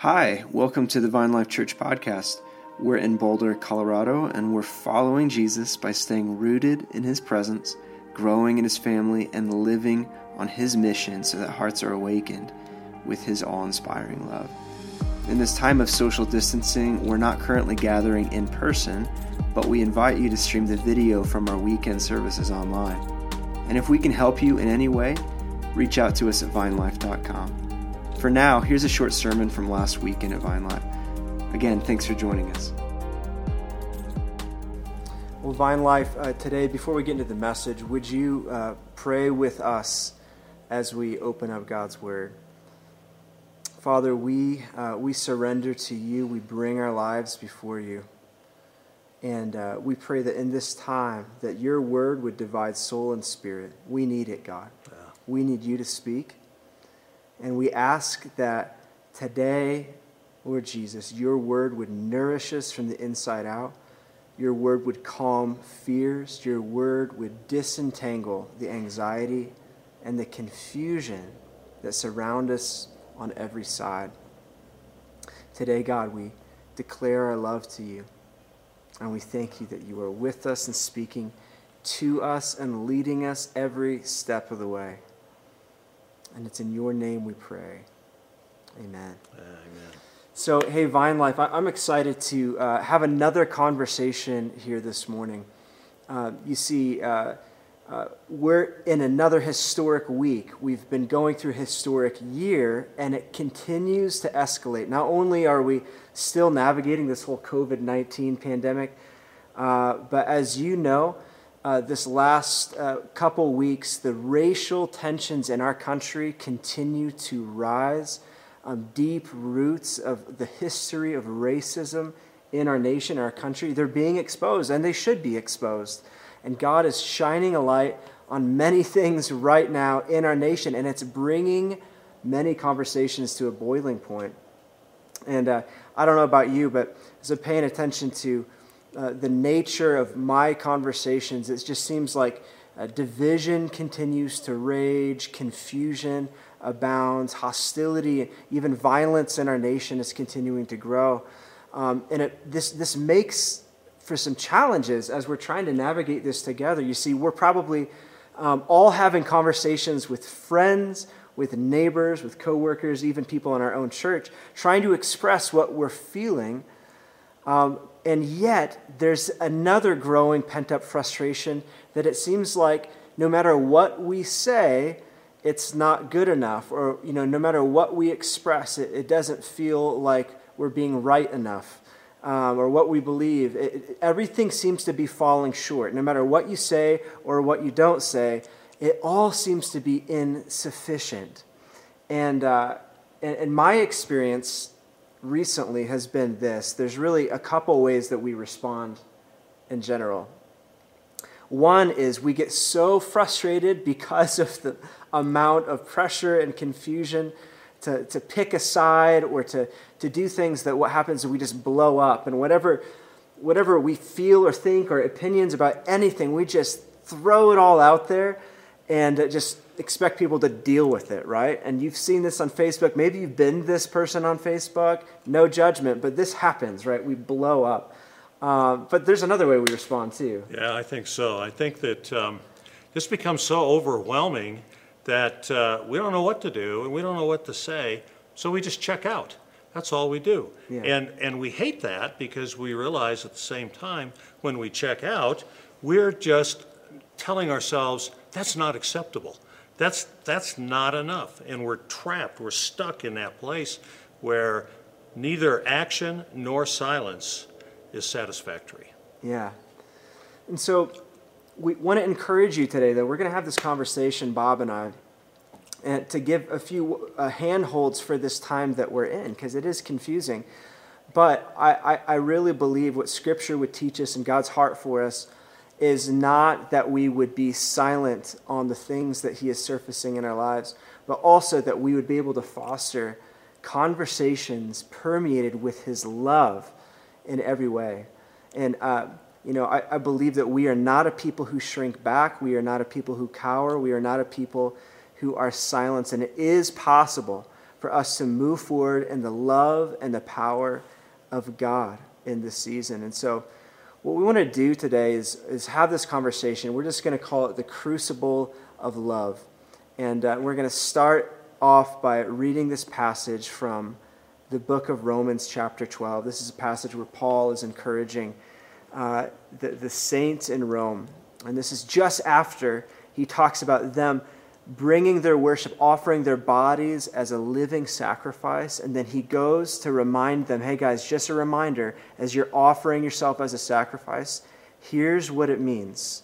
Hi, welcome to the Vine Life Church podcast. We're in Boulder, Colorado, and we're following Jesus by staying rooted in his presence, growing in his family, and living on his mission so that hearts are awakened with his awe inspiring love. In this time of social distancing, we're not currently gathering in person, but we invite you to stream the video from our weekend services online. And if we can help you in any way, reach out to us at vinelife.com. For now, here's a short sermon from last weekend at Vine Life. Again, thanks for joining us. Well, Vine Life, uh, today, before we get into the message, would you uh, pray with us as we open up God's Word? Father, we, uh, we surrender to you. We bring our lives before you. And uh, we pray that in this time, that your word would divide soul and spirit. We need it, God. Yeah. We need you to speak. And we ask that today, Lord Jesus, your word would nourish us from the inside out. Your word would calm fears. Your word would disentangle the anxiety and the confusion that surround us on every side. Today, God, we declare our love to you. And we thank you that you are with us and speaking to us and leading us every step of the way. And it's in your name we pray. Amen. Amen. So, hey, Vine Life, I'm excited to uh, have another conversation here this morning. Uh, you see, uh, uh, we're in another historic week. We've been going through a historic year, and it continues to escalate. Not only are we still navigating this whole COVID 19 pandemic, uh, but as you know, uh, this last uh, couple weeks, the racial tensions in our country continue to rise. Um, deep roots of the history of racism in our nation, our country, they're being exposed, and they should be exposed. And God is shining a light on many things right now in our nation, and it's bringing many conversations to a boiling point. And uh, I don't know about you, but as I'm paying attention to uh, the nature of my conversations, it just seems like uh, division continues to rage, confusion abounds, hostility, even violence in our nation is continuing to grow. Um, and it, this, this makes for some challenges as we're trying to navigate this together. You see, we're probably um, all having conversations with friends, with neighbors, with coworkers, even people in our own church, trying to express what we're feeling. Um, and yet, there's another growing pent up frustration that it seems like no matter what we say, it's not good enough. Or, you know, no matter what we express, it, it doesn't feel like we're being right enough. Um, or what we believe, it, it, everything seems to be falling short. No matter what you say or what you don't say, it all seems to be insufficient. And, uh, and, and my experience recently has been this there's really a couple ways that we respond in general. One is we get so frustrated because of the amount of pressure and confusion to, to pick a side or to, to do things that what happens is we just blow up. And whatever, whatever we feel or think or opinions about anything, we just throw it all out there and just expect people to deal with it, right? And you've seen this on Facebook. Maybe you've been this person on Facebook. No judgment, but this happens, right? We blow up. Um, but there's another way we respond too. Yeah, I think so. I think that um, this becomes so overwhelming that uh, we don't know what to do and we don't know what to say, so we just check out. That's all we do. Yeah. And, and we hate that because we realize at the same time when we check out, we're just telling ourselves that's not acceptable. That's, that's not enough. And we're trapped, we're stuck in that place where neither action nor silence is satisfactory. Yeah. And so we want to encourage you today that we're going to have this conversation, Bob and I, and to give a few uh, handholds for this time that we're in, because it is confusing. But I, I, I really believe what Scripture would teach us and God's heart for us is not that we would be silent on the things that He is surfacing in our lives, but also that we would be able to foster conversations permeated with His love in every way. And, uh, you know, I, I believe that we are not a people who shrink back. We are not a people who cower. We are not a people who are silenced. And it is possible for us to move forward in the love and the power of God in this season. And so, what we want to do today is, is have this conversation. We're just going to call it the crucible of love. And uh, we're going to start off by reading this passage from the book of Romans, chapter 12. This is a passage where Paul is encouraging uh, the, the saints in Rome. And this is just after he talks about them bringing their worship, offering their bodies as a living sacrifice. And then he goes to remind them hey, guys, just a reminder as you're offering yourself as a sacrifice, here's what it means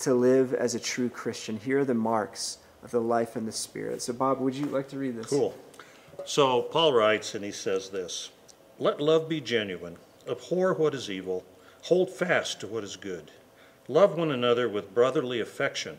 to live as a true Christian. Here are the marks of the life and the Spirit. So, Bob, would you like to read this? Cool. So, Paul writes and he says this Let love be genuine, abhor what is evil, hold fast to what is good. Love one another with brotherly affection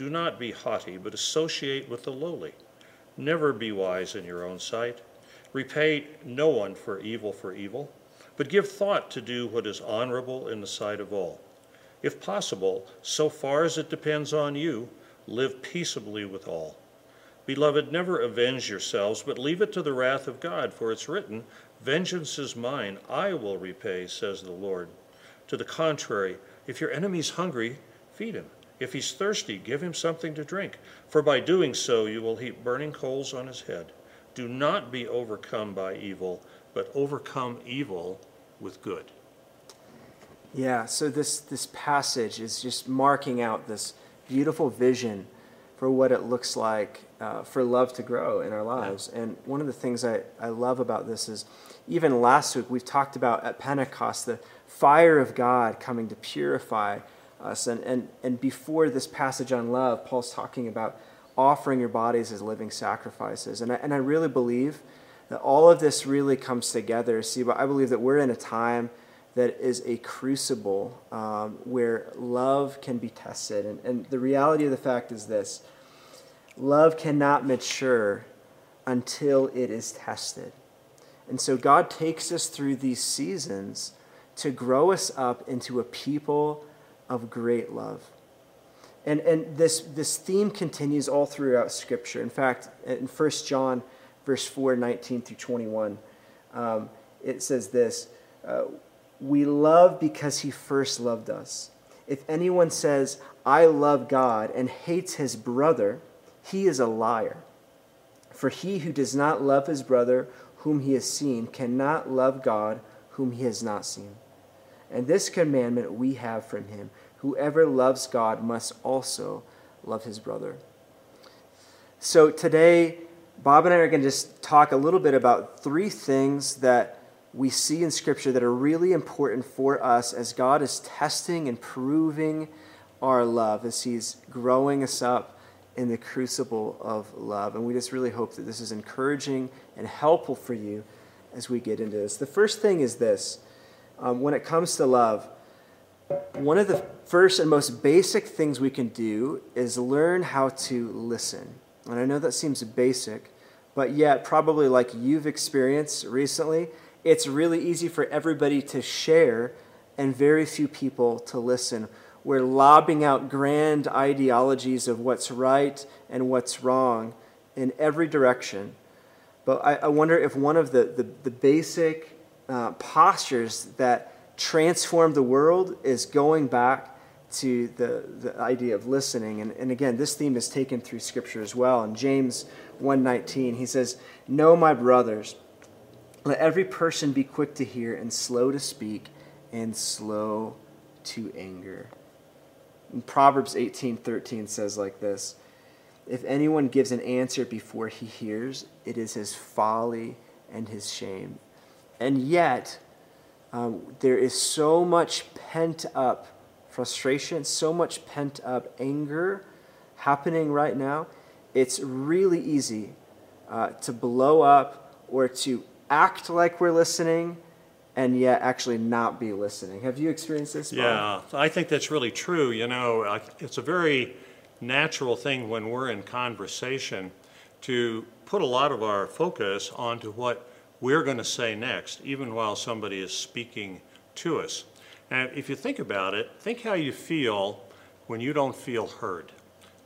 Do not be haughty, but associate with the lowly. Never be wise in your own sight. Repay no one for evil for evil, but give thought to do what is honorable in the sight of all. If possible, so far as it depends on you, live peaceably with all. Beloved, never avenge yourselves, but leave it to the wrath of God, for it's written, Vengeance is mine, I will repay, says the Lord. To the contrary, if your enemy is hungry, feed him. If he's thirsty, give him something to drink, for by doing so you will heap burning coals on his head. Do not be overcome by evil, but overcome evil with good. Yeah, so this, this passage is just marking out this beautiful vision for what it looks like uh, for love to grow in our lives. Yeah. And one of the things I, I love about this is even last week we've talked about at Pentecost the fire of God coming to purify us. And, and, and before this passage on love, Paul's talking about offering your bodies as living sacrifices. And I, and I really believe that all of this really comes together. See, but I believe that we're in a time that is a crucible um, where love can be tested. And, and the reality of the fact is this love cannot mature until it is tested. And so God takes us through these seasons to grow us up into a people of great love. And, and this, this theme continues all throughout Scripture. In fact, in 1 John verse 4, 19 through 21, um, it says this uh, We love because he first loved us. If anyone says, I love God, and hates his brother, he is a liar. For he who does not love his brother whom he has seen cannot love God whom he has not seen. And this commandment we have from him whoever loves God must also love his brother. So today, Bob and I are going to just talk a little bit about three things that we see in Scripture that are really important for us as God is testing and proving our love, as He's growing us up in the crucible of love. And we just really hope that this is encouraging and helpful for you as we get into this. The first thing is this um, when it comes to love, one of the first and most basic things we can do is learn how to listen. And I know that seems basic, but yet, probably like you've experienced recently, it's really easy for everybody to share and very few people to listen. We're lobbing out grand ideologies of what's right and what's wrong in every direction. But I, I wonder if one of the, the, the basic uh, postures that transform the world is going back to the, the idea of listening. And, and again, this theme is taken through Scripture as well. In James 1.19, he says, Know, my brothers, let every person be quick to hear and slow to speak and slow to anger. And Proverbs 18.13 says like this, If anyone gives an answer before he hears, it is his folly and his shame. And yet, um, there is so much pent up frustration, so much pent up anger happening right now. It's really easy uh, to blow up or to act like we're listening and yet actually not be listening. Have you experienced this? Bob? Yeah, I think that's really true. You know, it's a very natural thing when we're in conversation to put a lot of our focus onto what we're going to say next, even while somebody is speaking to us. And if you think about it, think how you feel when you don't feel heard,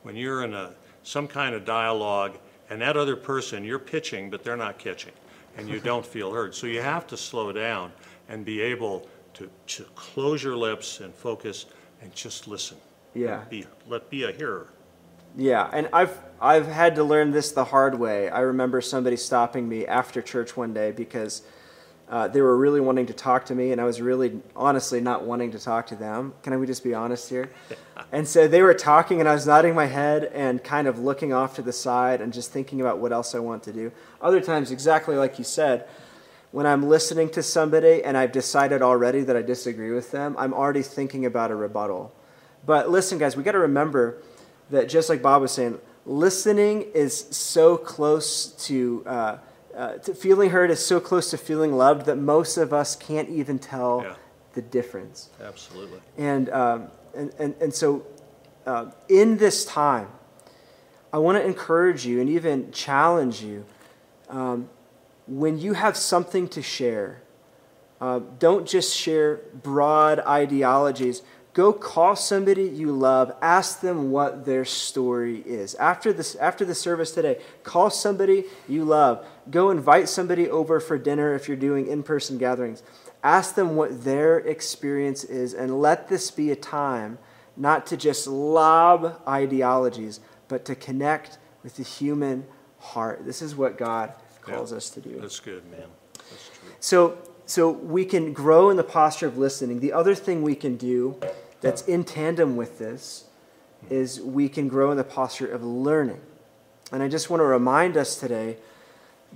when you're in a, some kind of dialogue and that other person, you're pitching, but they're not catching, and you don't feel heard. So you have to slow down and be able to, to close your lips and focus and just listen. Yeah. Be, let be a hearer. Yeah, and I've I've had to learn this the hard way. I remember somebody stopping me after church one day because uh, they were really wanting to talk to me, and I was really honestly not wanting to talk to them. Can we just be honest here? and so they were talking, and I was nodding my head and kind of looking off to the side and just thinking about what else I want to do. Other times, exactly like you said, when I'm listening to somebody and I've decided already that I disagree with them, I'm already thinking about a rebuttal. But listen, guys, we got to remember that just like Bob was saying, listening is so close to, uh, uh, to feeling heard is so close to feeling loved that most of us can't even tell Yeah. the difference. Absolutely. And, um, and, and, and so, uh, in this time, I want to encourage you and even challenge you um, when you have something to share, uh, don't just share broad ideologies. Go call somebody you love, ask them what their story is. After, this, after the service today, call somebody you love. Go invite somebody over for dinner if you're doing in person gatherings. Ask them what their experience is, and let this be a time not to just lob ideologies, but to connect with the human heart. This is what God calls Yeah. us to do. That's good, man. That's true. So, so we can grow in the posture of listening. The other thing we can do that's in tandem with this is we can grow in the posture of learning. And I just want to remind us today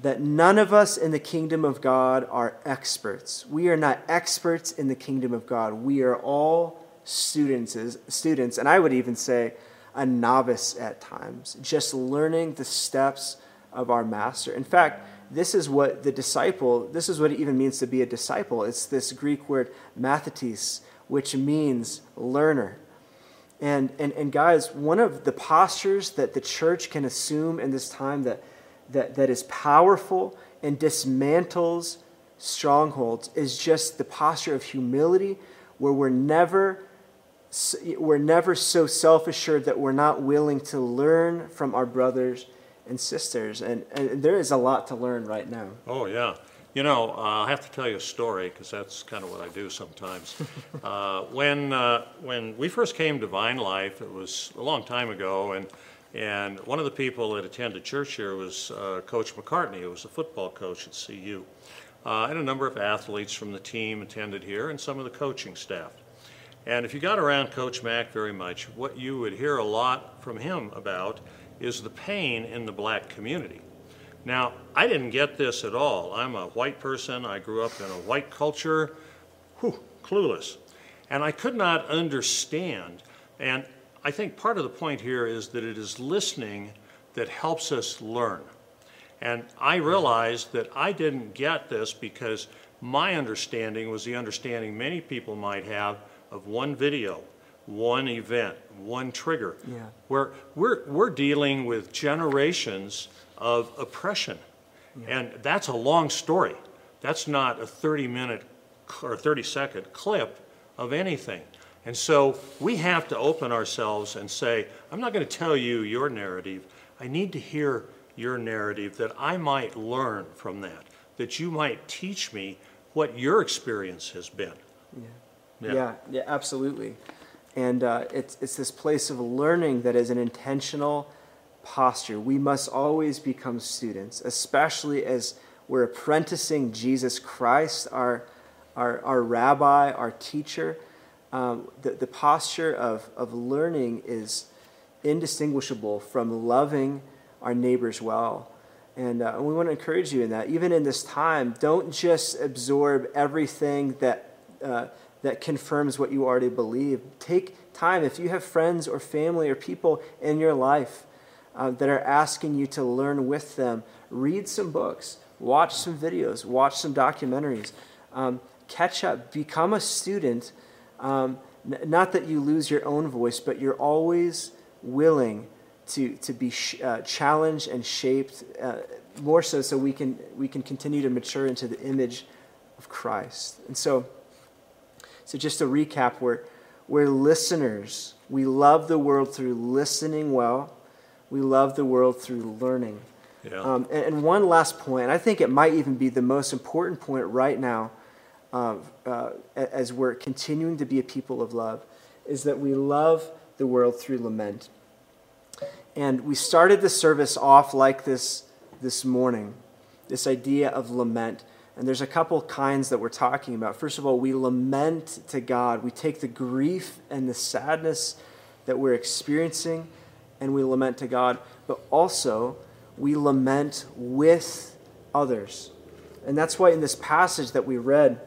that none of us in the kingdom of God are experts. We are not experts in the kingdom of God. We are all students, students, and I would even say a novice at times, just learning the steps of our master. In fact, this is what the disciple, this is what it even means to be a disciple. It's this Greek word mathetes, which means learner. And, and, and guys, one of the postures that the church can assume in this time that, that, that is powerful and dismantles strongholds is just the posture of humility where we're never we're never so self-assured that we're not willing to learn from our brothers and sisters and, and there is a lot to learn right now Oh, yeah. You know, uh, I'll have to tell you a story because that's kind of what I do sometimes. uh, when, uh, when we first came to Vine Life, it was a long time ago, and, and one of the people that attended church here was uh, Coach McCartney, who was a football coach at CU. Uh, and a number of athletes from the team attended here, and some of the coaching staff. And if you got around Coach Mack very much, what you would hear a lot from him about is the pain in the black community. Now, I didn't get this at all. I'm a white person. I grew up in a white culture. Whew, clueless. And I could not understand. And I think part of the point here is that it is listening that helps us learn. And I realized that I didn't get this because my understanding was the understanding many people might have of one video, one event, one trigger. Yeah. Where we're, we're dealing with generations of oppression. And that's a long story. That's not a 30 minute or 30 second clip of anything. And so we have to open ourselves and say, I'm not going to tell you your narrative. I need to hear your narrative that I might learn from that, that you might teach me what your experience has been. Yeah, yeah, yeah absolutely. And uh, it's, it's this place of learning that is an intentional posture. We must always become students, especially as we're apprenticing Jesus Christ, our, our, our rabbi, our teacher. Um, the, the posture of, of learning is indistinguishable from loving our neighbors well. And, uh, we want to encourage you in that. Even in this time, don't just absorb everything that, uh, that confirms what you already believe. Take time. If you have friends or family or people in your life uh, that are asking you to learn with them, read some books. watch some videos, watch some documentaries, um, catch up, become a student. Um, not that you lose your own voice, but you're always willing to, to be sh- uh, challenged and shaped uh, more so so we can, we can continue to mature into the image of Christ. And so, so just to recap, we're, we're listeners. We love the world through listening well. We love the world through learning. Yeah. Um, and, and, one last point, and I think it might even be the most important point right now uh, uh, as we're continuing to be a people of love, is that we love the world through lament. And we started the service off like this this morning this idea of lament. And there's a couple kinds that we're talking about. First of all, we lament to God. We take the grief and the sadness that we're experiencing and we lament to God. But also, we lament with others. And that's why in this passage that we read,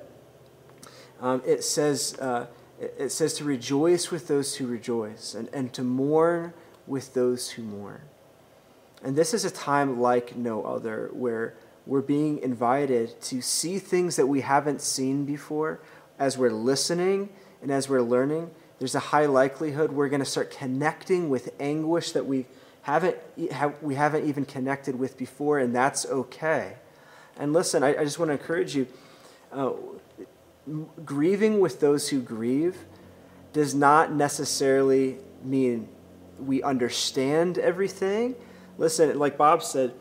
um, it, says, uh, it says to rejoice with those who rejoice and, and to mourn with those who mourn. And this is a time like no other where we're being invited to see things that we haven't seen before as we're listening and as we're learning. There's a high likelihood we're going to start connecting with anguish that we haven't, we haven't even connected with before, and that's okay. And listen, I, I just want to encourage you uh, grieving with those who grieve does not necessarily mean we understand everything. Listen, like Bob said,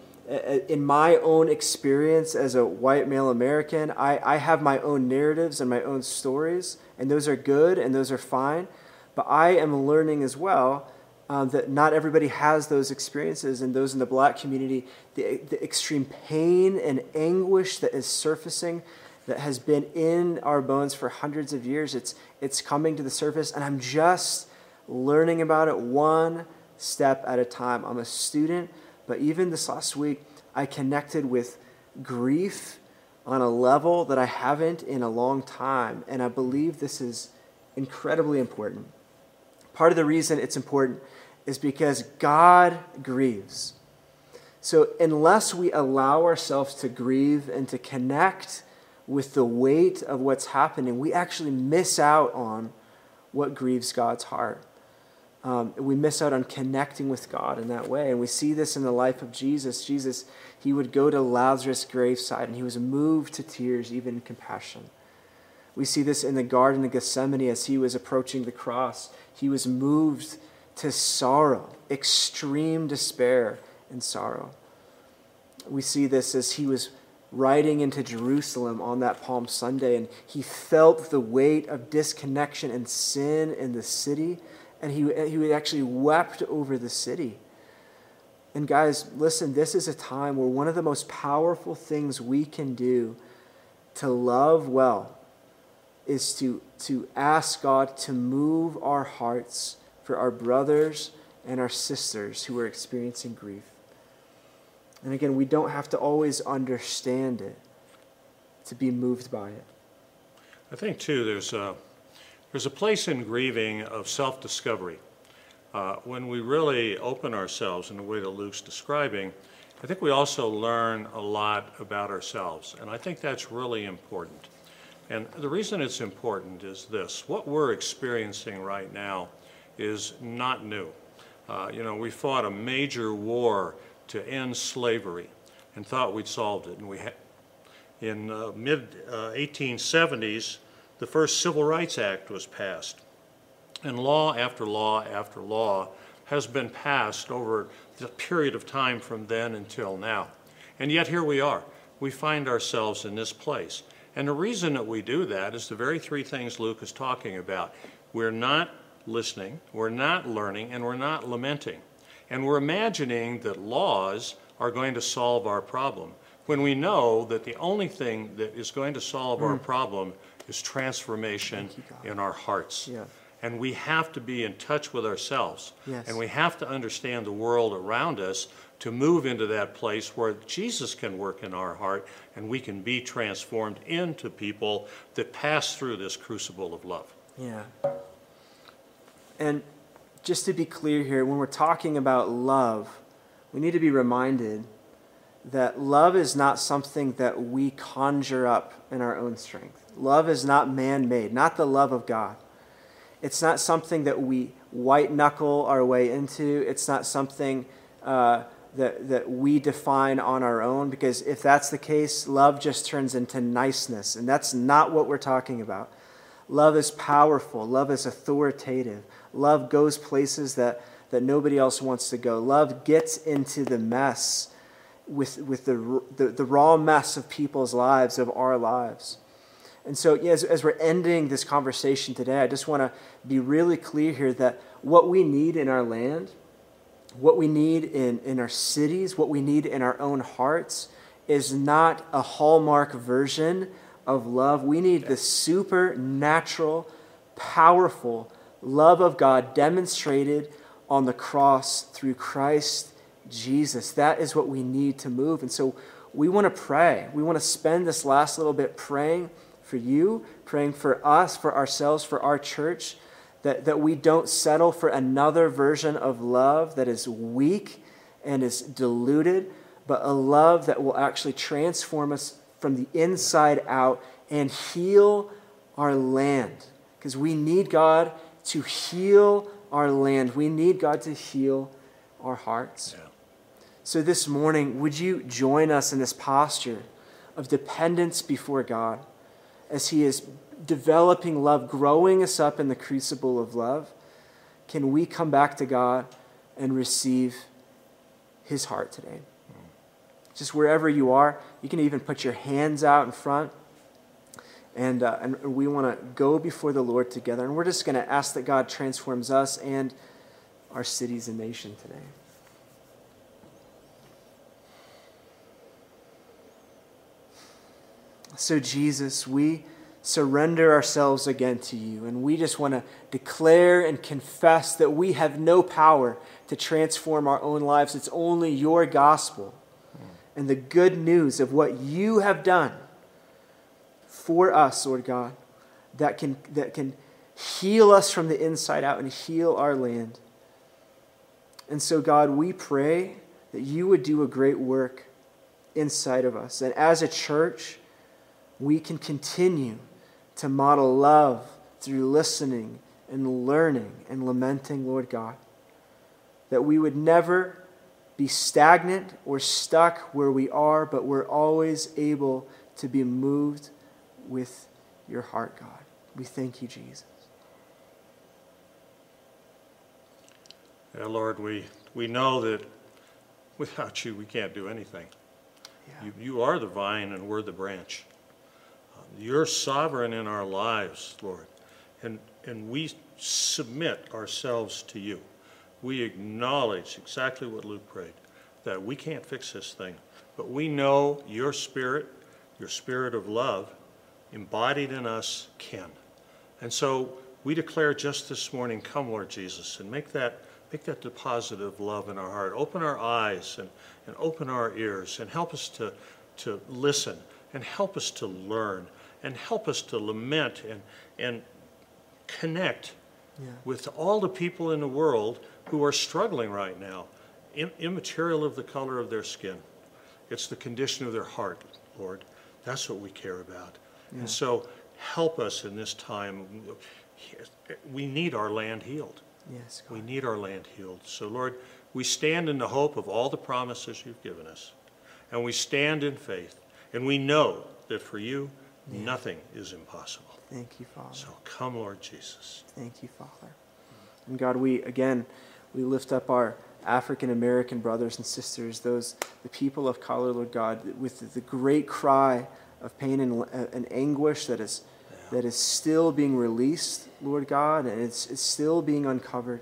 in my own experience as a white male American, I, I have my own narratives and my own stories, and those are good and those are fine. But I am learning as well um, that not everybody has those experiences, and those in the black community, the, the extreme pain and anguish that is surfacing, that has been in our bones for hundreds of years, it's, it's coming to the surface, and I'm just learning about it one step at a time. I'm a student, but even this last week, I connected with grief on a level that I haven't in a long time, and I believe this is incredibly important. Part of the reason it's important is because God grieves. So, unless we allow ourselves to grieve and to connect with the weight of what's happening, we actually miss out on what grieves God's heart. Um, we miss out on connecting with God in that way. And we see this in the life of Jesus. Jesus, he would go to Lazarus' graveside and he was moved to tears, even in compassion. We see this in the Garden of Gethsemane as he was approaching the cross. He was moved to sorrow, extreme despair and sorrow. We see this as he was riding into Jerusalem on that Palm Sunday, and he felt the weight of disconnection and sin in the city, and he, he actually wept over the city. And guys, listen, this is a time where one of the most powerful things we can do to love well is to, to ask God to move our hearts for our brothers and our sisters who are experiencing grief. And again, we don't have to always understand it to be moved by it. I think, too, there's a, there's a place in grieving of self discovery. Uh, when we really open ourselves in the way that Luke's describing, I think we also learn a lot about ourselves. And I think that's really important. And the reason it's important is this what we're experiencing right now is not new. Uh, you know, we fought a major war to end slavery and thought we'd solved it. And we had. in uh, mid uh, 1870s, the first Civil Rights Act was passed. And law after law after law has been passed over the period of time from then until now. And yet here we are. We find ourselves in this place. And the reason that we do that is the very three things Luke is talking about. We're not listening, we're not learning, and we're not lamenting. And we're imagining that laws are going to solve our problem when we know that the only thing that is going to solve mm. our problem is transformation you, in our hearts. Yeah. And we have to be in touch with ourselves. Yes. And we have to understand the world around us to move into that place where Jesus can work in our heart and we can be transformed into people that pass through this crucible of love. Yeah. And just to be clear here, when we're talking about love, we need to be reminded that love is not something that we conjure up in our own strength. Love is not man made, not the love of God. It's not something that we white knuckle our way into. It's not something uh, that, that we define on our own, because if that's the case, love just turns into niceness. And that's not what we're talking about. Love is powerful, love is authoritative, love goes places that, that nobody else wants to go. Love gets into the mess with, with the, the, the raw mess of people's lives, of our lives. And so, yeah, as, as we're ending this conversation today, I just want to be really clear here that what we need in our land, what we need in, in our cities, what we need in our own hearts, is not a hallmark version of love. We need the supernatural, powerful love of God demonstrated on the cross through Christ Jesus. That is what we need to move. And so we want to pray. We want to spend this last little bit praying for you, praying for us, for ourselves, for our church, that, that we don't settle for another version of love that is weak and is diluted, but a love that will actually transform us from the inside out and heal our land. Because we need God to heal our land. We need God to heal our hearts. Yeah. So this morning, would you join us in this posture of dependence before God as He is developing love, growing us up in the crucible of love? Can we come back to God and receive His heart today? Just wherever you are, you can even put your hands out in front. And, uh, and we want to go before the Lord together. And we're just going to ask that God transforms us and our cities and nation today. So, Jesus, we surrender ourselves again to you. And we just want to declare and confess that we have no power to transform our own lives. It's only your gospel and the good news of what you have done for us, Lord God, that can, that can heal us from the inside out and heal our land. And so, God, we pray that you would do a great work inside of us. And as a church, we can continue to model love through listening and learning and lamenting, Lord God. That we would never be stagnant or stuck where we are, but we're always able to be moved with your heart, God. We thank you, Jesus. Yeah, Lord, we, we know that without you, we can't do anything. Yeah. You, you are the vine and we're the branch. You're sovereign in our lives, Lord. And, and we submit ourselves to you. We acknowledge exactly what Luke prayed that we can't fix this thing, but we know your spirit, your spirit of love, embodied in us, can. And so we declare just this morning, come, Lord Jesus, and make that, make that deposit of love in our heart. Open our eyes and, and open our ears and help us to, to listen and help us to learn and help us to lament and, and connect yeah. with all the people in the world who are struggling right now, immaterial of the color of their skin. It's the condition of their heart, Lord. That's what we care about. Yeah. And so help us in this time. We need our land healed. Yes, God. We need our land healed. So, Lord, we stand in the hope of all the promises you've given us. And we stand in faith. And we know that for you, yeah. Nothing is impossible. Thank you, Father. So come, Lord Jesus. Thank you, Father. And God, we again we lift up our African American brothers and sisters, those the people of color, Lord God, with the great cry of pain and, and anguish that is yeah. that is still being released, Lord God, and it's, it's still being uncovered.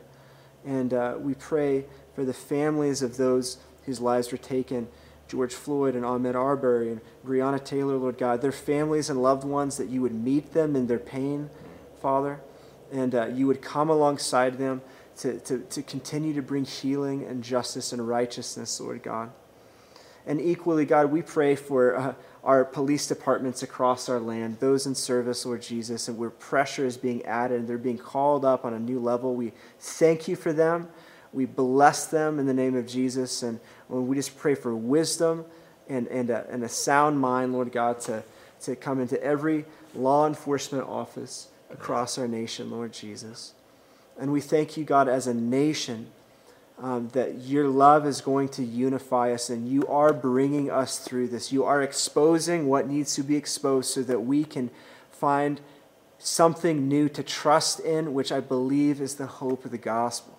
And uh, we pray for the families of those whose lives were taken George Floyd and Ahmaud Arbery and Breonna Taylor, Lord God, their families and loved ones, that you would meet them in their pain, Father, and uh, you would come alongside them to, to, to continue to bring healing and justice and righteousness, Lord God. And equally, God, we pray for uh, our police departments across our land, those in service, Lord Jesus, and where pressure is being added and they're being called up on a new level. We thank you for them. We bless them in the name of Jesus. And we just pray for wisdom and, and, a, and a sound mind, Lord God, to, to come into every law enforcement office across our nation, Lord Jesus. And we thank you, God, as a nation, um, that your love is going to unify us and you are bringing us through this. You are exposing what needs to be exposed so that we can find something new to trust in, which I believe is the hope of the gospel.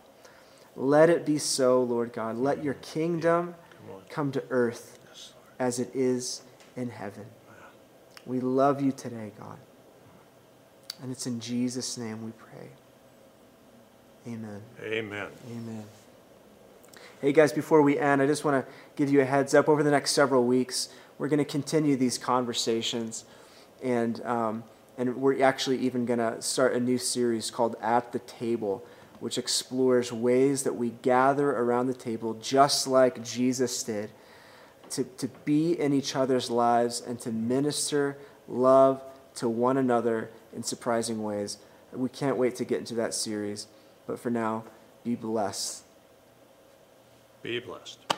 Let it be so, Lord God. Let your kingdom come to earth as it is in heaven. We love you today, God. And it's in Jesus' name we pray. Amen. Amen. Amen. Hey guys, before we end, I just want to give you a heads up. Over the next several weeks, we're going to continue these conversations, and um, and we're actually even going to start a new series called At the Table, which explores ways that we gather around the table just like Jesus did, to, to be in each other's lives and to minister love to one another in surprising ways. We can't wait to get into that series. But for now, be blessed. Be blessed.